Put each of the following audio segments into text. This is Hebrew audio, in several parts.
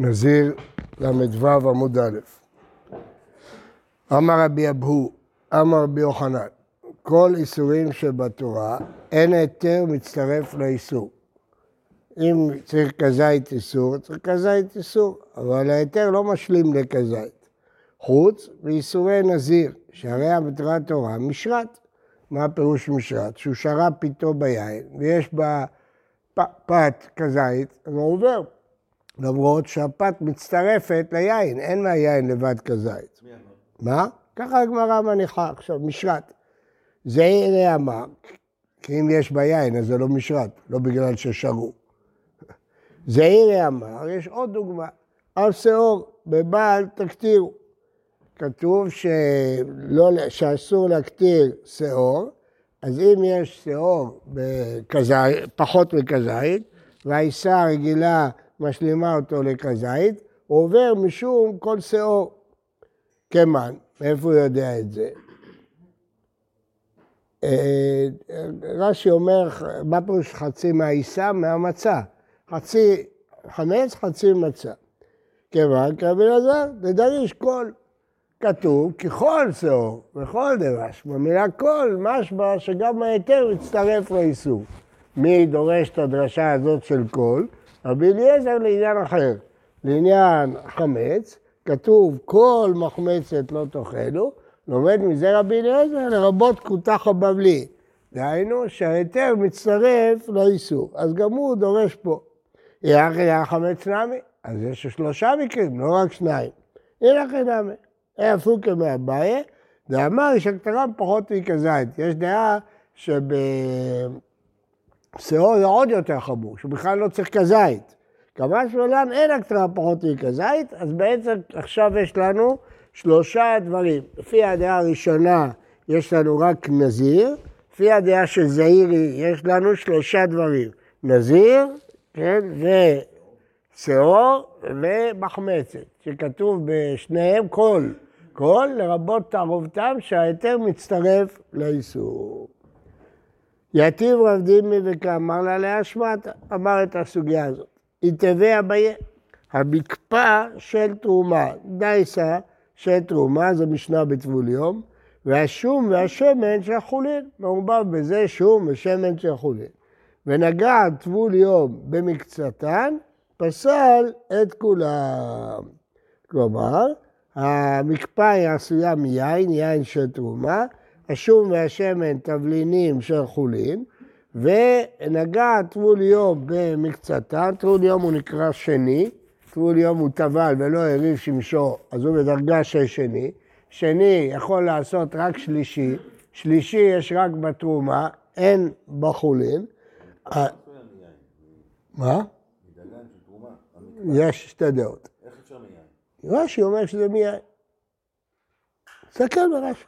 נזיר ל"ו עמוד א'. אמר רבי אבהו, אמר רבי יוחנן, כל איסורים שבתורה, אין היתר מצטרף לאיסור. אם צריך כזית איסור, צריך כזית איסור, אבל ההיתר לא משלים לכזית. חוץ מאיסורי נזיר, שהרי המטרת תורה משרת. מה הפירוש משרת? שהוא שרה פיתו ביין, ויש בה פת כזית, אז הוא עובר. למרות שהפת מצטרפת ליין, אין מהיין לבד כזית. מה? ככה הגמרא מניחה עכשיו, משרת. זה הנה אמר, כי אם יש ביין אז זה לא משרת, לא בגלל ששרו. זה הנה אמר, יש עוד דוגמה, על שאור, בבעל תקטירו. כתוב שלא, שאסור להקטיר שאור, אז אם יש שאור פחות מכזית, והעיסה הרגילה משלימה אותו לכזית, הוא עובר משום כל שאור. כמן, מאיפה הוא יודע את זה? אה, רש"י אומר, מה פירוש חצי מהעיסה? מהמצה. חצי חמץ, חצי מצה. כיוון כרבי אלעזר, לדריש כל. כתוב ככל שאור וכל דרש. במילה כל, משמע שגם ההיתר מצטרף לאיסור. מי דורש את הדרשה הזאת של כל? רבי אליעזר לעניין אחר. לעניין חמץ, כתוב כל מחמצת לא תאכלו, לומד מזה רבי אליעזר לרבות כותח הבבלי. דהיינו שההיתר מצטרף לאיסור, אז גם הוא דורש פה. יח היה חמץ נמי, אז יש שלושה מקרים, לא רק שניים. הילך נמי. היה פוקר מאביי, ואמר שהקטרם פחות מכזית. יש דעה שב... שאור זה עוד יותר חמור, שבכלל לא צריך כזית. כמה שמלן אין הקטרה פחות מכזית, אז בעצם עכשיו יש לנו שלושה דברים. לפי הדעה הראשונה יש לנו רק נזיר, לפי הדעה של זעירי יש לנו שלושה דברים. נזיר, כן, ושעור ומחמצת, שכתוב בשניהם כל. כל לרבות תערובתם שההיתר מצטרף לאיסור. יתיב רב דימי וכאמר לה להשמטה, אמר את הסוגיה הזאת. יתווה אביה, המקפא של תרומה, דייסה של תרומה, זה משנה בטבול יום, והשום והשמן של החולין, מעורבב בזה שום ושמן של החולין. ונגע טבול יום במקצתן, פסל את כולם. כלומר, המקפא היא עשויה מיין, יין של תרומה, השום והשמן תבלינים של חולין, ונגע טבול יום במקצתן, טבול יום הוא נקרא שני, טבול יום הוא טבל ולא הריב שמשו, אז הוא בדרגה של שני. שני יכול לעשות רק שלישי, שלישי יש רק בתרומה, אין בחולין. מה? יש שתי דעות. איך אפשר מיין? רש"י אומר שזה מיין. תסתכל ברש"י.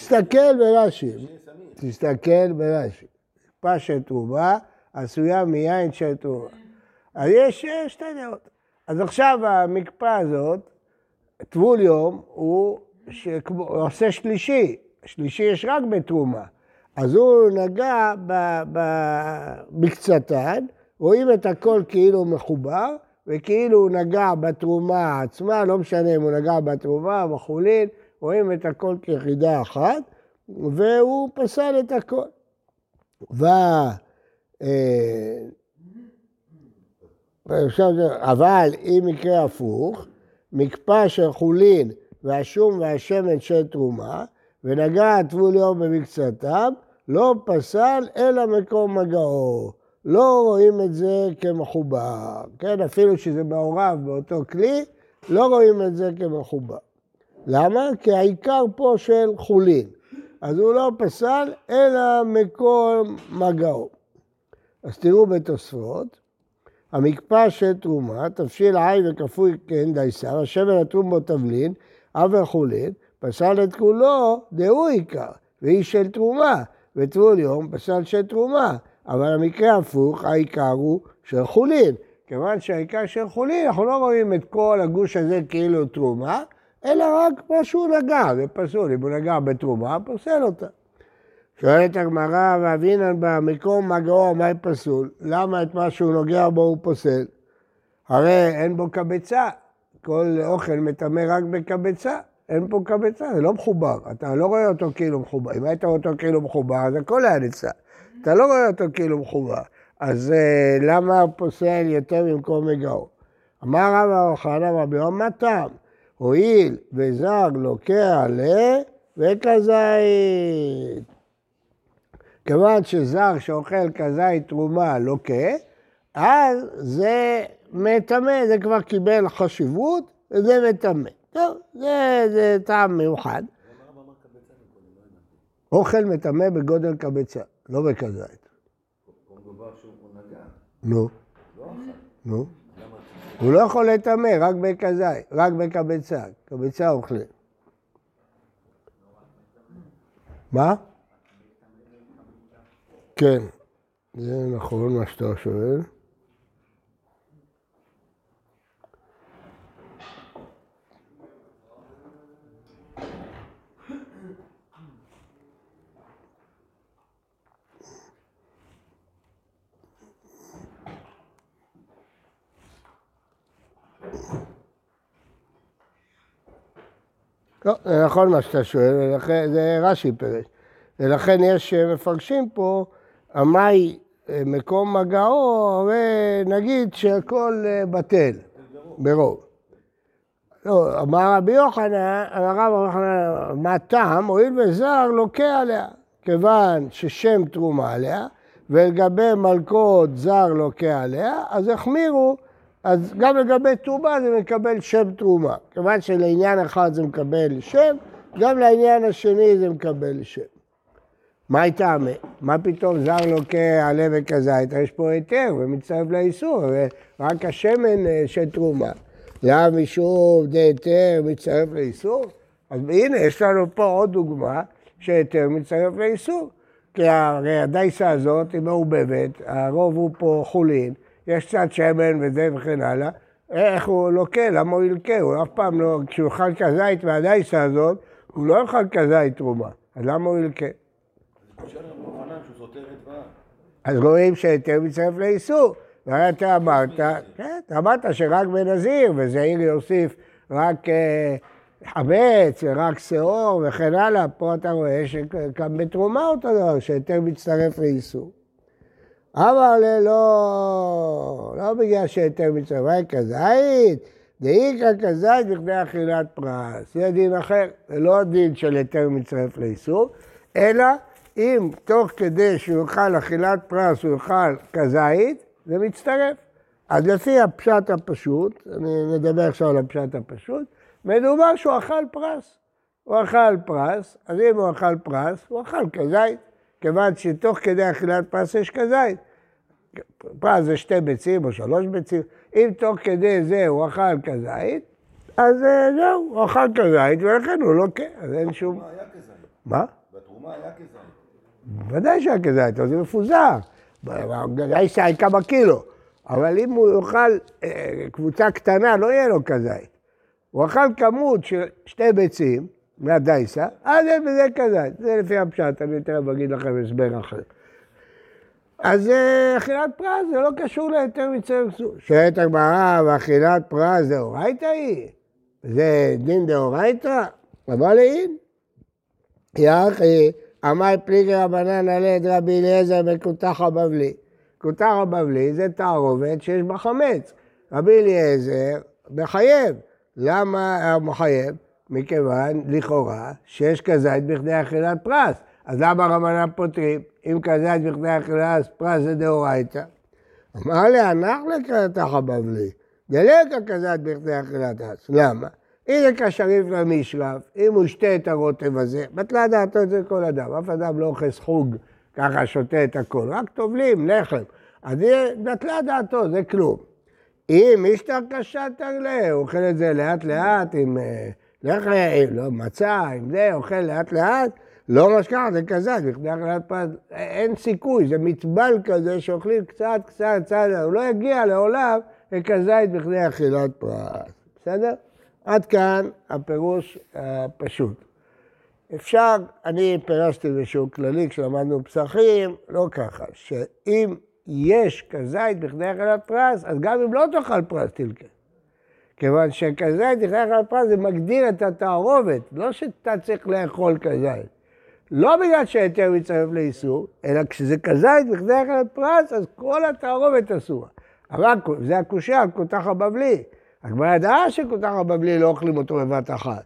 תסתכל ברש"י, תסתכל ברש"י. פשט תרומה עשויה מיין של תרומה. אז יש שתי דעות. אז עכשיו המקפא הזאת, טבול יום, הוא שכמו, עושה שלישי. שלישי יש רק בתרומה. אז הוא נגע במקצתן, רואים את הכל כאילו מחובר, וכאילו הוא נגע בתרומה עצמה, לא משנה אם הוא נגע בתרומה, בחולין, רואים את הכל כיחידה אחת, והוא פסל את הכל. ו... אה, אבל אם יקרה הפוך, מקפא של חולין והשום והשמן של תרומה, ונגע טבול יום במקצתם, לא פסל אלא מקום מגעו. לא רואים את זה כמחובר, כן? אפילו שזה מעורב באותו כלי, לא רואים את זה כמחובר. למה? כי העיקר פה של חולין. אז הוא לא פסל, אלא מקום מגעו. אז תראו בתוספות, המקפא של תרומה, תבשיל עין וכפוי כן דייסר, השמן התרום בו תבלין, אב חולין, פסל את כולו, דהו עיקר, והיא של תרומה, וטבול יום פסל של תרומה. אבל המקרה הפוך, העיקר הוא של חולין. כיוון שהעיקר של חולין, אנחנו לא רואים את כל הגוש הזה כאילו תרומה, אלא רק מה שהוא נגע, זה פסול. אם הוא נגע בתרומה, פוסל אותה. שואלת הגמרא, ואבינן במקום מגעו, מה פסול? למה את מה שהוא נוגע בו הוא פוסל? הרי אין בו קבצה, כל אוכל מטמא רק בקבצה, אין פה קבצה, זה לא מחובר, אתה לא רואה אותו כאילו מחובר. אם היית רואה אותו כאילו מחובר, אז הכל היה נצא. אתה לא רואה אותו כאילו מחובר. אז uh, למה פוסל יותר במקום מגאו? אמר רבא אוחנה רבי יום, מה טעם? הואיל וזר לוקח ל... וכזית. כיוון שזר שאוכל כזית תרומה לוקה, אז זה מטמא, זה כבר קיבל חשיבות, וזה מטמא. טוב, זה, זה טעם מיוחד. אוכל מטמא בגודל קבצה, לא בכזית. נו. נו. הוא לא יכול לטמא, רק בכזית, רק בקבצה. קבצה אוכלים. מה? כן, זה נכון מה שאתה שואל. לא, זה נכון מה שאתה שואל, זה רש"י פירש. ולכן יש מפרשים פה, המאי מקום מגעו, הרי נגיד שהכל אה, בטל, ברוב. לא, אמר רבי יוחנן, הרב יוחנן, מה טעם? הואיל וזר לוקה עליה, כיוון ששם תרומה עליה, ולגבי מלכות זר לוקה עליה, אז החמירו אז גם לגבי תרומה זה מקבל שם תרומה. כיוון שלעניין אחד זה מקבל שם, גם לעניין השני זה מקבל שם. מה הייתה? מה פתאום זר לוקה עלה וכזית? יש פה היתר ומצטרף לאיסור, רק השמן אה, של תרומה. למה משום היתר מצטרף לאיסור? אז הנה, יש לנו פה עוד דוגמה שהיתר מצטרף לאיסור. כי הרי הדייסה הזאת היא מעובבת, הרוב הוא פה חולין. יש קצת שמן וזה וכן הלאה, איך הוא לוקה, למה הוא ילקה? הוא אף פעם לא, כשהוא אכל כזית מהדייסה הזאת, הוא לא אכל כזית תרומה, אז למה הוא ילקה? אז רואים שהיתר מצטרף לאיסור. והרי אתה אמרת, כן, אמרת שרק בנזיר, וזעיר יוסיף רק אה, חמץ ורק שאור וכן הלאה, פה אתה רואה שגם בתרומה אותו דבר, שהיתר מצטרף לאיסור. אבל לא, לא בגלל שהיתר מצווה כזית, דאיכא כזית בכדי אכילת פרס. זה דין אחר, זה לא דין של היתר מצטרף לאיסור, אלא אם תוך כדי שהוא יאכל אכילת פרס הוא יאכל כזית, זה מצטרף. אז לפי הפשט הפשוט, אני מדבר עכשיו על הפשט הפשוט, מדובר שהוא אכל פרס. הוא אכל פרס, אז אם הוא אכל פרס, הוא אכל כזית. כיוון שתוך כדי אכילת פרס יש כזית. פרס זה שתי ביצים או שלוש ביצים, אם תוך כדי זה הוא אכל כזית, אז אה, זהו, הוא אכל כזית ולכן הוא לוקה, אז אין שום... מה? בתרומה היה כזית. בוודאי שהיה כזית, אבל זה מפוזר. יש כמה קילו. אבל אם הוא יאכל אה, קבוצה קטנה, לא יהיה לו כזית. הוא אכל כמות של שתי ביצים, מהדייסה, אז אין בזה כזית. זה לפי הפשט, אני תכף אגיד לכם הסבר אחר. אז אה, אכילת פרס זה לא קשור להיתר מצוות כסות. שואלת הגמרא, ואכילת פרס דאורייתא היא? זה דין דאורייתא? אבל אין. יחי, אמר פליגי רבנן עלי את רבי אליעזר בכותח הבבלי. כותח הבבלי זה תערובת שיש בה חמץ. רבי אליעזר מחייב. למה הוא מחייב? מכיוון, לכאורה, שיש כזית בכדי אכילת פרס. אז למה רבנן פותרים? אם כזית בכדי אכילת פרס זה דאורייתא. אמר לי, אנחנו לקראתך בבלי, דלקה כזית בכדי פרס. למה? זה כשריף למשרף, אם הוא שתה את הרוטב הזה, בטלה דעתו את זה כל אדם. אף אדם לא אוכס חוג, ככה שותה את הכל, רק טובלים, לחם. אז בטלה דעתו, זה כלום. אם אישתר קשה תגלה, הוא אוכל את זה לאט לאט עם אה, לחם, לא מצה, עם זה, אוכל לאט לאט, לא משכח, זה כזית, בכדי אכילת פת, אין סיכוי, זה מטבל כזה שאוכלים קצת, קצת, קצת, הוא לא יגיע לעולם לכזית בכדי אכילת פרס, בסדר? עד כאן הפירוש הפשוט. אפשר, אני פירשתי באיזשהו כללי כשלמדנו פסחים, לא ככה, שאם יש כזית בכדי אכילת פרס, אז גם אם לא תאכל פרס תלקה. כיוון שכזית בכדי אכילת פרס זה מגדיר את התערובת, לא שאתה צריך לאכול כזית. לא בגלל שההיתר מצטרף לאיסור, אלא כשזה כזית בכדי אכילת פרס, אז כל התערובת אסורה. אבל זה הקושייה על כותח הבבלי. הגמרא ידעה שכותח הבבלי לא אוכלים אותו בבת אחת.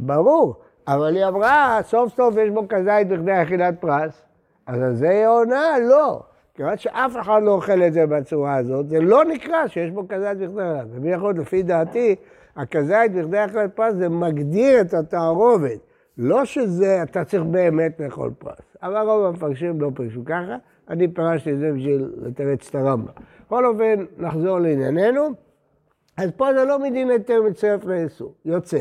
ברור, אבל היא אמרה, סוף סוף יש בו כזית בכדי אכילת פרס, אז על זה היא עונה, לא. כיוון שאף אחד לא אוכל את זה בצורה הזאת, זה לא נקרא שיש בו כזית בכדי אכילת פרס. ומי יכול, לפי דעתי, הכזית בכדי אכילת פרס זה מגדיר את התערובת. לא שזה, אתה צריך באמת לאכול פרס. אבל רוב המפרשים לא פרשו ככה, אני פירשתי את זה בשביל לתרץ את הרמב"ם. בכל אופן, נחזור לענייננו. אז פה זה לא מדין היתר מצטרף לאיסור. יוצא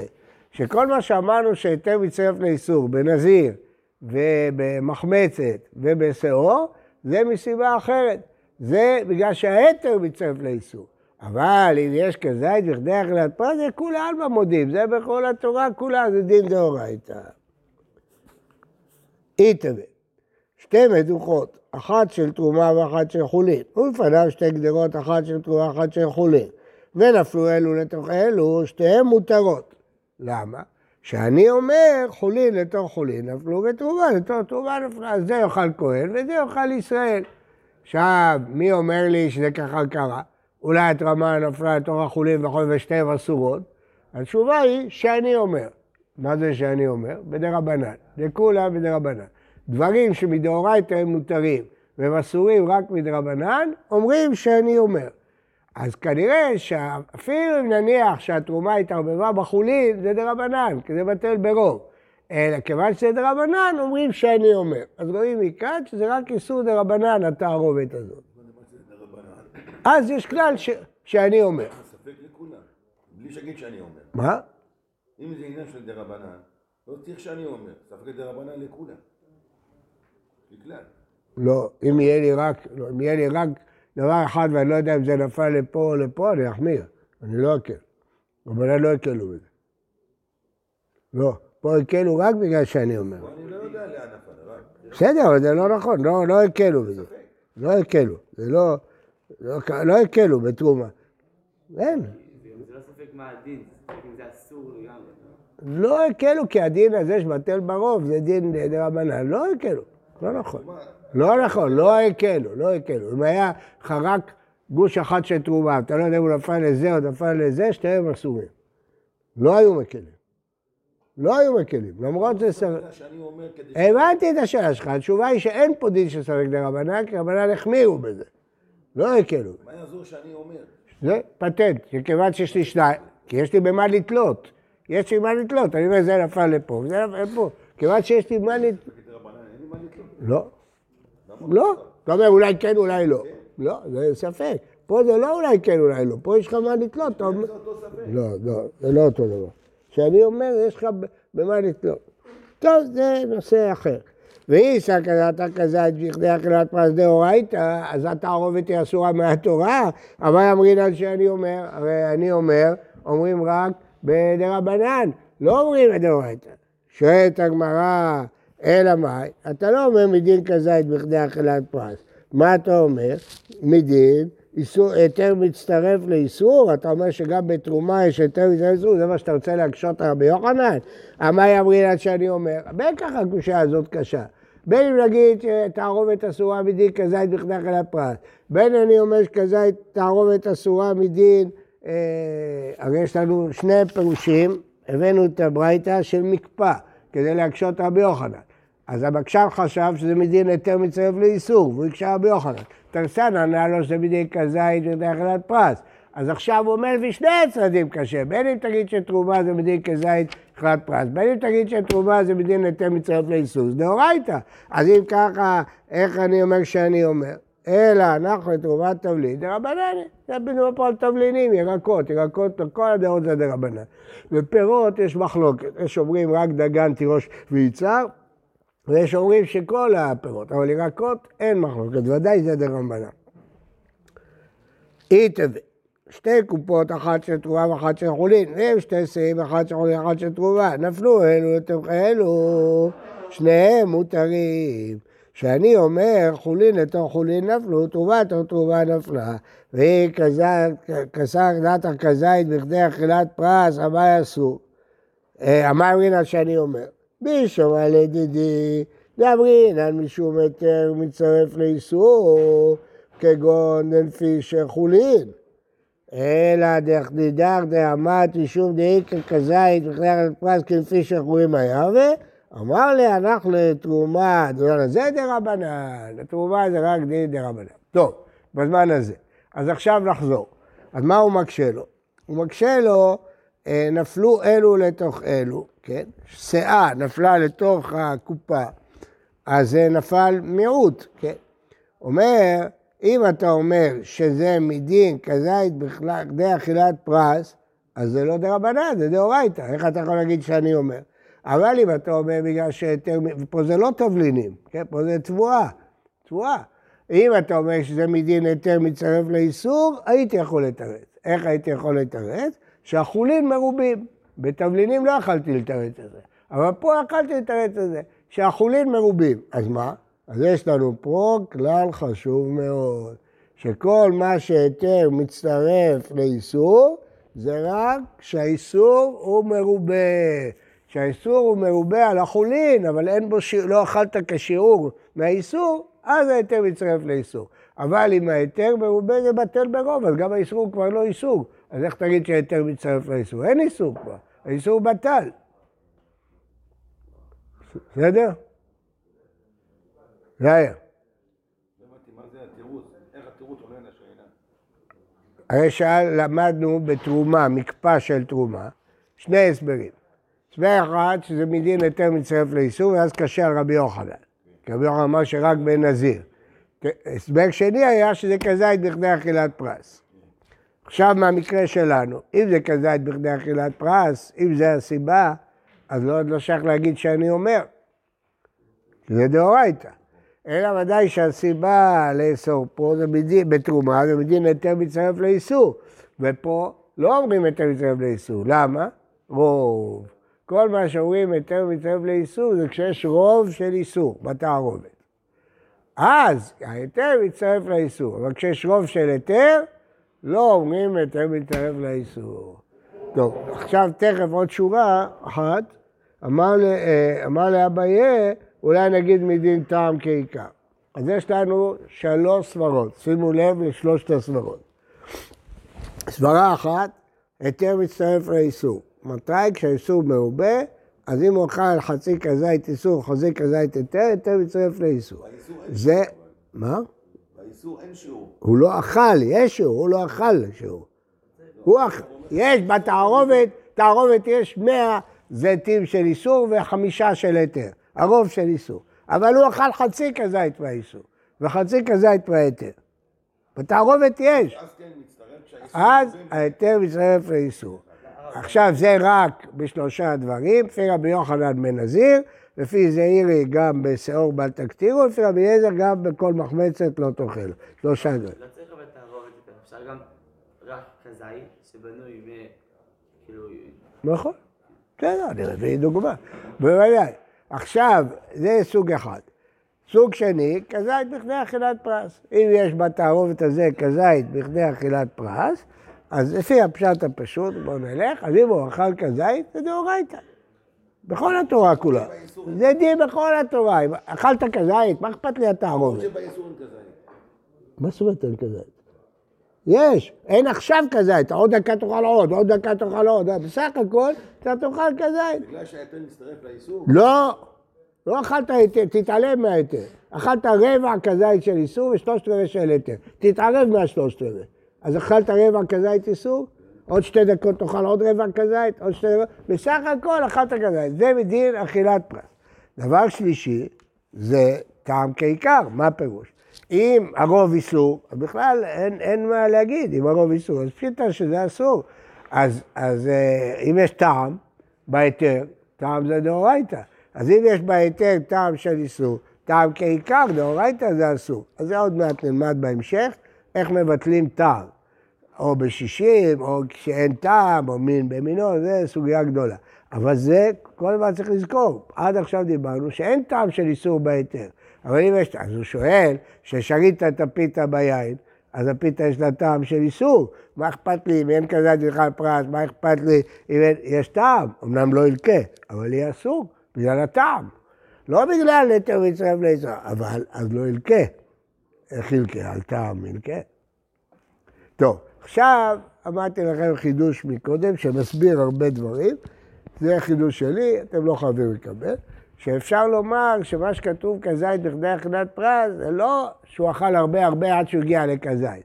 שכל מה שאמרנו שהיתר מצטרף לאיסור בנזיר ובמחמצת ובשאור, זה מסיבה אחרת. זה בגלל שההיתר מצטרף לאיסור. אבל אם יש כזית בכדי אכילת פרס, זה כולי עלמא מודים, זה בכל התורה כולה, זה דין דאורייתא. איתווה, שתי מדוכות, אחת של תרומה ואחת של חולין, ולפניו שתי גדרות, אחת של תרומה ואחת של חולין, ונפלו אלו לתוך אלו, שתיהן מותרות. למה? שאני אומר חולין לתוך חולין, נפלו בתרומה לתוך תרומה נפלה, זה יאכל כהן וזה יאכל ישראל. עכשיו, מי אומר לי שזה ככה קרה? אולי התרמה נפלה לתוך החולין וכל ושתיהן אסורות? התשובה היא שאני אומר. מה זה שאני אומר? בדרבנן. לכולם בדרבנן. דברים שמדאורייתא הם מותרים והם אסורים רק מדרבנן, אומרים שאני אומר. אז כנראה שאפילו אם נניח שהתרומה התערבבה בחולין, זה דרבנן, כי זה בטל ברוב. אלא כיוון שזה דרבנן, אומרים שאני אומר. אז רואים מכאן שזה רק איסור דרבנן, התערובת הזאת. אז יש כלל ש... שאני אומר. ספק לכולם, בלי שיגיד שאני אומר. מה? אם זה עניין של דרבנן, לא צריך שאני אומר, ספק דרבנן לכולם. לכלל. לא, אם יהיה לי רק, לא, אם יהיה לי רק דבר אחד ואני לא יודע אם זה נפל לפה או לפה, אני אחמיר. אני לא אקל. רבנן לא הקלו בזה. לא, פה הקלו רק בגלל שאני אומר. אני לא יודע לאן נפל. בסדר, אבל זה לא נכון, לא, לא הקלו בזה. לא הקלו, זה לא, לא, לא הקלו בתרומה. אין. זה לא ספק מה הדין, אם זה אסור לגמרי. לא הקלו, כי הדין הזה שבטל ברוב זה דין דרבנן, לא הקלו, לא נכון. לא נכון, לא הקלו, לא הקלו. אם היה לך רק גוש אחד של תרומה, אתה לא יודע אם הוא נפל לזה או נפל לזה, שתיהם אסורים. לא היו מקלים. לא היו מקלים, למרות זה ש... הבנתי את השאלה שלך, התשובה היא שאין פה דין של ספק דרבנן, כי רבנן החמירו בזה. לא הקלו. מה יעזור שאני אומר? זה פטנט, שכיוון שיש לי שניים, כי יש לי במה לתלות. יש לי מה לתלות, אני אומר, זה נפל לפה, וזה נפל לפה. כיוון שיש לי מה לתלות. לתלות. לא. לא. אתה אומר, אולי כן, אולי לא. לא, זה ספק. פה זה לא אולי כן, אולי לא. פה יש לך מה לתלות. אומר... זה אותו ספק. לא, לא, זה לא אותו דבר. כשאני אומר, יש לך במה לתלות. טוב, זה נושא אחר. ואי סכנת כזית בכדי אכילת פרס דאורייתא, אז התערובת היא אסורה מהתורה, אבל אמרינן שאני אומר, הרי אני אומר, אומרים רק בדרבנן, לא אומרים בדאורייתא. שואלת הגמרא, אלא מאי? אתה לא אומר מדין כזית בכדי אכילת פרס. מה אתה אומר? מדין איסור, היתר מצטרף לאיסור, אתה אומר שגם בתרומה יש היתר מצטרף לאיסור, זה מה שאתה רוצה להקשות על רבי יוחנן? אמי אמרינן שאני אומר, בין ככה הקושייה הזאת קשה. בין אם נגיד שתערובת אסורה מדין כזית בכדי אכילת פרס, בין אני אומר שכזית תערובת אסורה מדין, אה, הרי יש לנו שני פירושים, הבאנו את הברייתא של מקפא, כדי להקשות רבי יוחנן. אז המקשב חשב שזה מדין היתר מצטרף לאיסור, והוא הקשה רבי יוחנן. תרסן ענה לו שזה מדין כזית בכדי אכילת פרס. אז עכשיו הוא אומר לפי שני הצדדים קשה, בין אם תגיד שתרומה זה מדין כזית אכילת פרס, בין אם תגיד שתרומה זה מדין היתר מצטרף לאיסור, זה דאורייתא. אז אם ככה, איך אני אומר שאני אומר? אלא אנחנו לתרומת תבלין דרבנן, זה בדיוק פה על תבלינים, ירקות, ירקות, כל הדעות זה דרבנן. ופירות יש מחלוקת, יש אומרים רק דגן, תירוש ויצהר, ויש אומרים שכל הפירות, אבל ירקות אין מחלוקת, ודאי זה דרבנן. איתווה, שתי קופות, אחת של תרומה ואחת של חולין, והם שתי שאים, אחת של חולין ואחת של תרומה, נפלו אלו לתוך אלו, שניהם מותרים. כשאני אומר חולין לתוך חולין נפלו, תרומה לתוך תרומה נפלה, והיא כסר דעת הכזית בכדי אכילת פרס, אסור. אה, אמר רינן שאני אומר, בי שומע לדידי, דאמרינן משום היתר מצטרף לאיסור, כגון דנפישר חולין. אלא דחדידך דעמת משום דאיקר כזית בכדי אכילת פרס כנפישר חולין היה, אמר לי, אנחנו לתרומה, זה דרבנן, התרומה זה רק דין דרבנן. טוב, בזמן הזה. אז עכשיו נחזור. אז מה הוא מקשה לו? הוא מקשה לו, אה, נפלו אלו לתוך אלו, כן? שאה נפלה לתוך הקופה, אז זה נפל מיעוט, כן? אומר, אם אתה אומר שזה מדין כזית בכדי אכילת פרס, אז זה לא דרבנן, זה דאורייתא. איך אתה יכול להגיד שאני אומר? אבל אם אתה אומר בגלל שהיתר, פה זה לא תבלינים, כן? פה זה תבואה, תבואה. אם אתה אומר שזה מדין היתר מצטרף לאיסור, הייתי יכול לתרץ. איך הייתי יכול לתרץ? שהחולין מרובים. בתבלינים לא יכלתי לתרץ את זה, אבל פה יכלתי לתרץ את זה, שהחולין מרובים. אז מה? אז יש לנו פה כלל חשוב מאוד, שכל מה שהיתר מצטרף לאיסור, זה רק כשהאיסור הוא מרובה. שהאיסור הוא מרובה על החולין, אבל אין בו, שיר, לא אכלת כשיעור מהאיסור, אז ההיתר מצטרף לאיסור. אבל אם ההיתר מרובה זה בטל ברוב, אז גם האיסור הוא כבר לא איסור. אז איך תגיד שההיתר מצטרף לאיסור? אין איסור כבר, האיסור בטל. בסדר? היה. הרי שאל, למדנו בתרומה, מקפא של תרומה, שני הסברים. הסבר אחד, שזה מדין היתר מצטרף לאיסור, ואז קשה על רבי יוחנן. כי רבי יוחנן אמר שרק בן נזיר. הסבר שני היה שזה כזית בכדי אכילת פרס. עכשיו מהמקרה שלנו, אם זה כזית בכדי אכילת פרס, אם זה הסיבה, אז לא, לא שייך להגיד שאני אומר. זה דאורייתא. אלא ודאי שהסיבה לאסור פה זה בדין, בתרומה, זה בדין היתר מצטרף לאיסור. ופה לא אומרים היתר מצטרף לאיסור. למה? רוב. כל מה שאומרים היתר מצטרף לאיסור זה כשיש רוב של איסור בתערובת. אז ההיתר מצטרף לאיסור, אבל כשיש רוב של היתר, לא אומרים היתר מצטרף לאיסור. טוב, עכשיו תכף עוד שורה אחת, אמר, אה, לאביי, אולי נגיד מדין טעם כעיקר. אז יש לנו שלוש סברות, שימו לב לשלושת הסברות. סברה אחת, היתר מצטרף לאיסור. מתי? כשהאיסור מעובה, אז אם הוא אכל חצי כזית איסור, חצי כזית היתר, היתר מצטרף לאיסור. זה, מה? באיסור אין שיעור. הוא לא אכל, יש שיעור, הוא לא אכל שיעור. הוא אכל, יש בתערובת, תערובת יש מאה זיתים של איסור וחמישה של היתר, הרוב של איסור. אבל הוא אכל חצי כזית מהאיסור, וחצי כזית מההיתר. בתערובת יש. אז ההיתר מצטרף לאיסור. עכשיו זה רק בשלושה דברים, לפי רבי יוחנן בן נזיר, לפי זעירי גם בשאור בל תקטירו, לפי רבי אליעזר גם בכל מחמצת לא תאכל. שלושה דברים. לא צריך אבל תערובת, אפשר גם רק כזית שבנוי מ... כאילו... נכון. בסדר, אני מביא דוגמה. בוודאי. עכשיו, זה סוג אחד. סוג שני, כזית בכדי אכילת פרס. אם יש בתערובת הזה כזית בכדי אכילת פרס, אז לפי הפשט הפשוט, בואו נלך, אז אם הוא אכל כזית, זה דאורייתא. בכל התורה כולה. זה דין בכל התורה. אכלת כזית, מה אכפת לי התערובת? מה זאת אומרת אין כזית? יש, אין עכשיו כזית, עוד דקה תאכל עוד, עוד דקה תאכל עוד, בסך הכל אתה תאכל כזית. בגלל שההיתר מצטרף לאיסור? לא, לא אכלת היתר, תתעלם מההיתר. אכלת רבע כזית של איסור ושלושת רבעי של היתר. תתערב מהשלושת רבעי. אז אכלת רבע כזית איסור, עוד שתי דקות תאכל עוד רבע כזית, עוד שתי דקות, בסך הכל אכלת כזית. זה מדין אכילת פרס. דבר שלישי, זה טעם כעיקר, מה הפירוש? אם הרוב איסור, אז בכלל אין, אין מה להגיד, אם הרוב איסור, אז פשיטה שזה אסור. אז, אז אה, אם יש טעם בהיתר, טעם זה דאורייתא. אז אם יש בהיתר טעם של איסור, טעם כעיקר, דאורייתא זה אסור. אז זה עוד מעט נלמד בהמשך. איך מבטלים טעם, או בשישים, או כשאין טעם, או מין במינו, זה סוגיה גדולה. אבל זה, כל הזמן צריך לזכור, עד עכשיו דיברנו שאין טעם של איסור בהיתר. אבל אם יש, אז הוא שואל, ששרית את הפיתה ביין, אז הפיתה יש לה טעם של איסור. מה אכפת לי אם אין כזית בכלל פרס, מה אכפת לי אם אין, יש טעם, אמנם לא ילקה, אבל יהיה אסור, בגלל הטעם. לא בגלל נטר מצטרף לישראל, אבל אז לא ילקה. איך ילקה? על טעם ילקה. טוב, עכשיו אמרתי לכם חידוש מקודם שמסביר הרבה דברים. זה החידוש שלי, אתם לא חייבים לקבל. שאפשר לומר שמה שכתוב כזית בכדי יחידת פרס, זה לא שהוא אכל הרבה הרבה עד שהוא הגיע לכזית,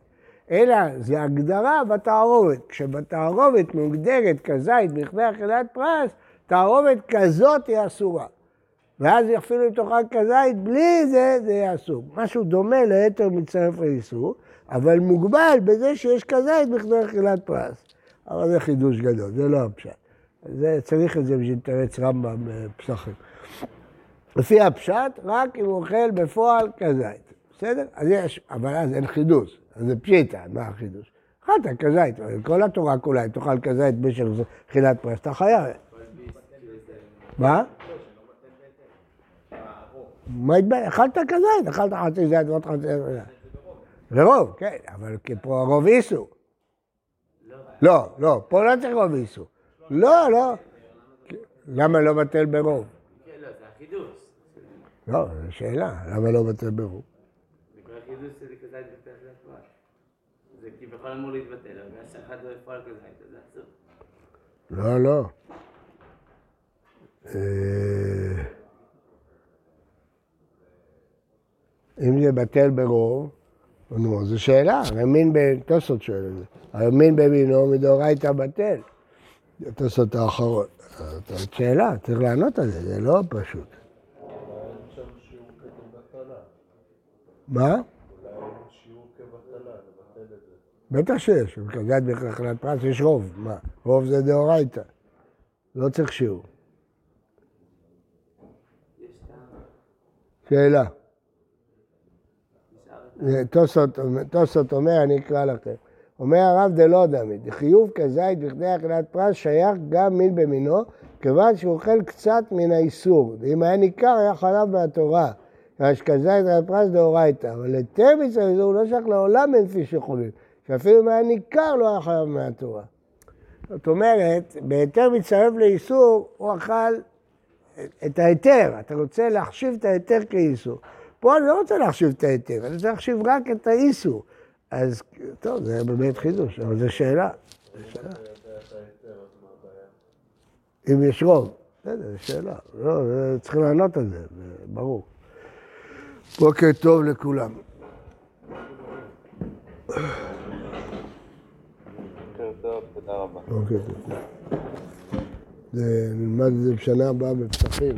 אלא זה הגדרה בתערובת. כשבתערובת מוגדרת כזית בכדי יחידת פרס, תערובת כזאת היא אסורה. ואז אפילו אם תאכל כזית, בלי זה, זה יהיה אסור. משהו דומה ליתר מצטרף לאיסור, אבל מוגבל בזה שיש כזית בכדי יחידת פרס. אבל זה חידוש גדול, זה לא הפשט. זה, צריך את זה בשביל תרץ רמב"ם אה, פסחים. לפי הפשט, רק אם הוא אוכל בפועל כזית. בסדר? אז יש, אבל אז אין חידוש. אז זה פשיטה, מה החידוש? אכלת כזית, כל התורה כולה, אם תאכל כזית במשך תחילת פרס, אתה חייב. מה? מה התבלבל? אכלת כזית, אכלת חצי זית ועוד חצי זית. לרוב, כן, אבל פה הרוב איסו. לא, לא, פה לא צריך רוב איסו. לא, לא. למה לא בטל ברוב? כן, לא, זה החידוש. לא, זו שאלה, למה לא ברוב? זה כביכול אמור להתבטל, אבל בגלל שאחד לא יפעל כזית, זה אסור. לא, לא. אה, אם זה בטל ברוב, נו, זו שאלה, הרי מין ב... תוספות שואל את זה. הרי מין במינו מדאורייתא בטל. זה תוספות האחרון. זאת שאלה, צריך לענות על זה, זה לא פשוט. מה? בטח שיש, בכזית בכלכלת פרס יש רוב, מה? רוב זה דאורייתא, לא צריך שיעור. שאלה. תוספות אומר, אני אקרא לכם. אומר הרב דלא דמי, חיוב כזית בכדי אכילת פרס שייך גם מין במינו, כיוון שהוא אוכל קצת מן האיסור. אם היה ניכר, היה חלב מהתורה. כיוון שכזית אכילת פרס דאורייתא. אבל היתר מצווה איסור הוא לא שייך לעולם אין כפי שחולין. שאפילו אם היה ניכר, לא היה חלב מהתורה. זאת אומרת, בהיתר מצטרף לאיסור, הוא אכל את ההיתר. אתה רוצה להחשיב את ההיתר כאיסור. פה אני לא רוצה להחשיב את ההיתר, אני רוצה להחשיב רק את האיסור. אז טוב, זה באמת חידוש, אבל זו שאלה. זו. אם יש רוב, בסדר, זו שאלה. לא, צריכים לענות על זה ברור. בוקר טוב לכולם. בוקר טוב, תודה רבה. בוקר טוב. נלמד את זה בשנה הבאה בפסחים.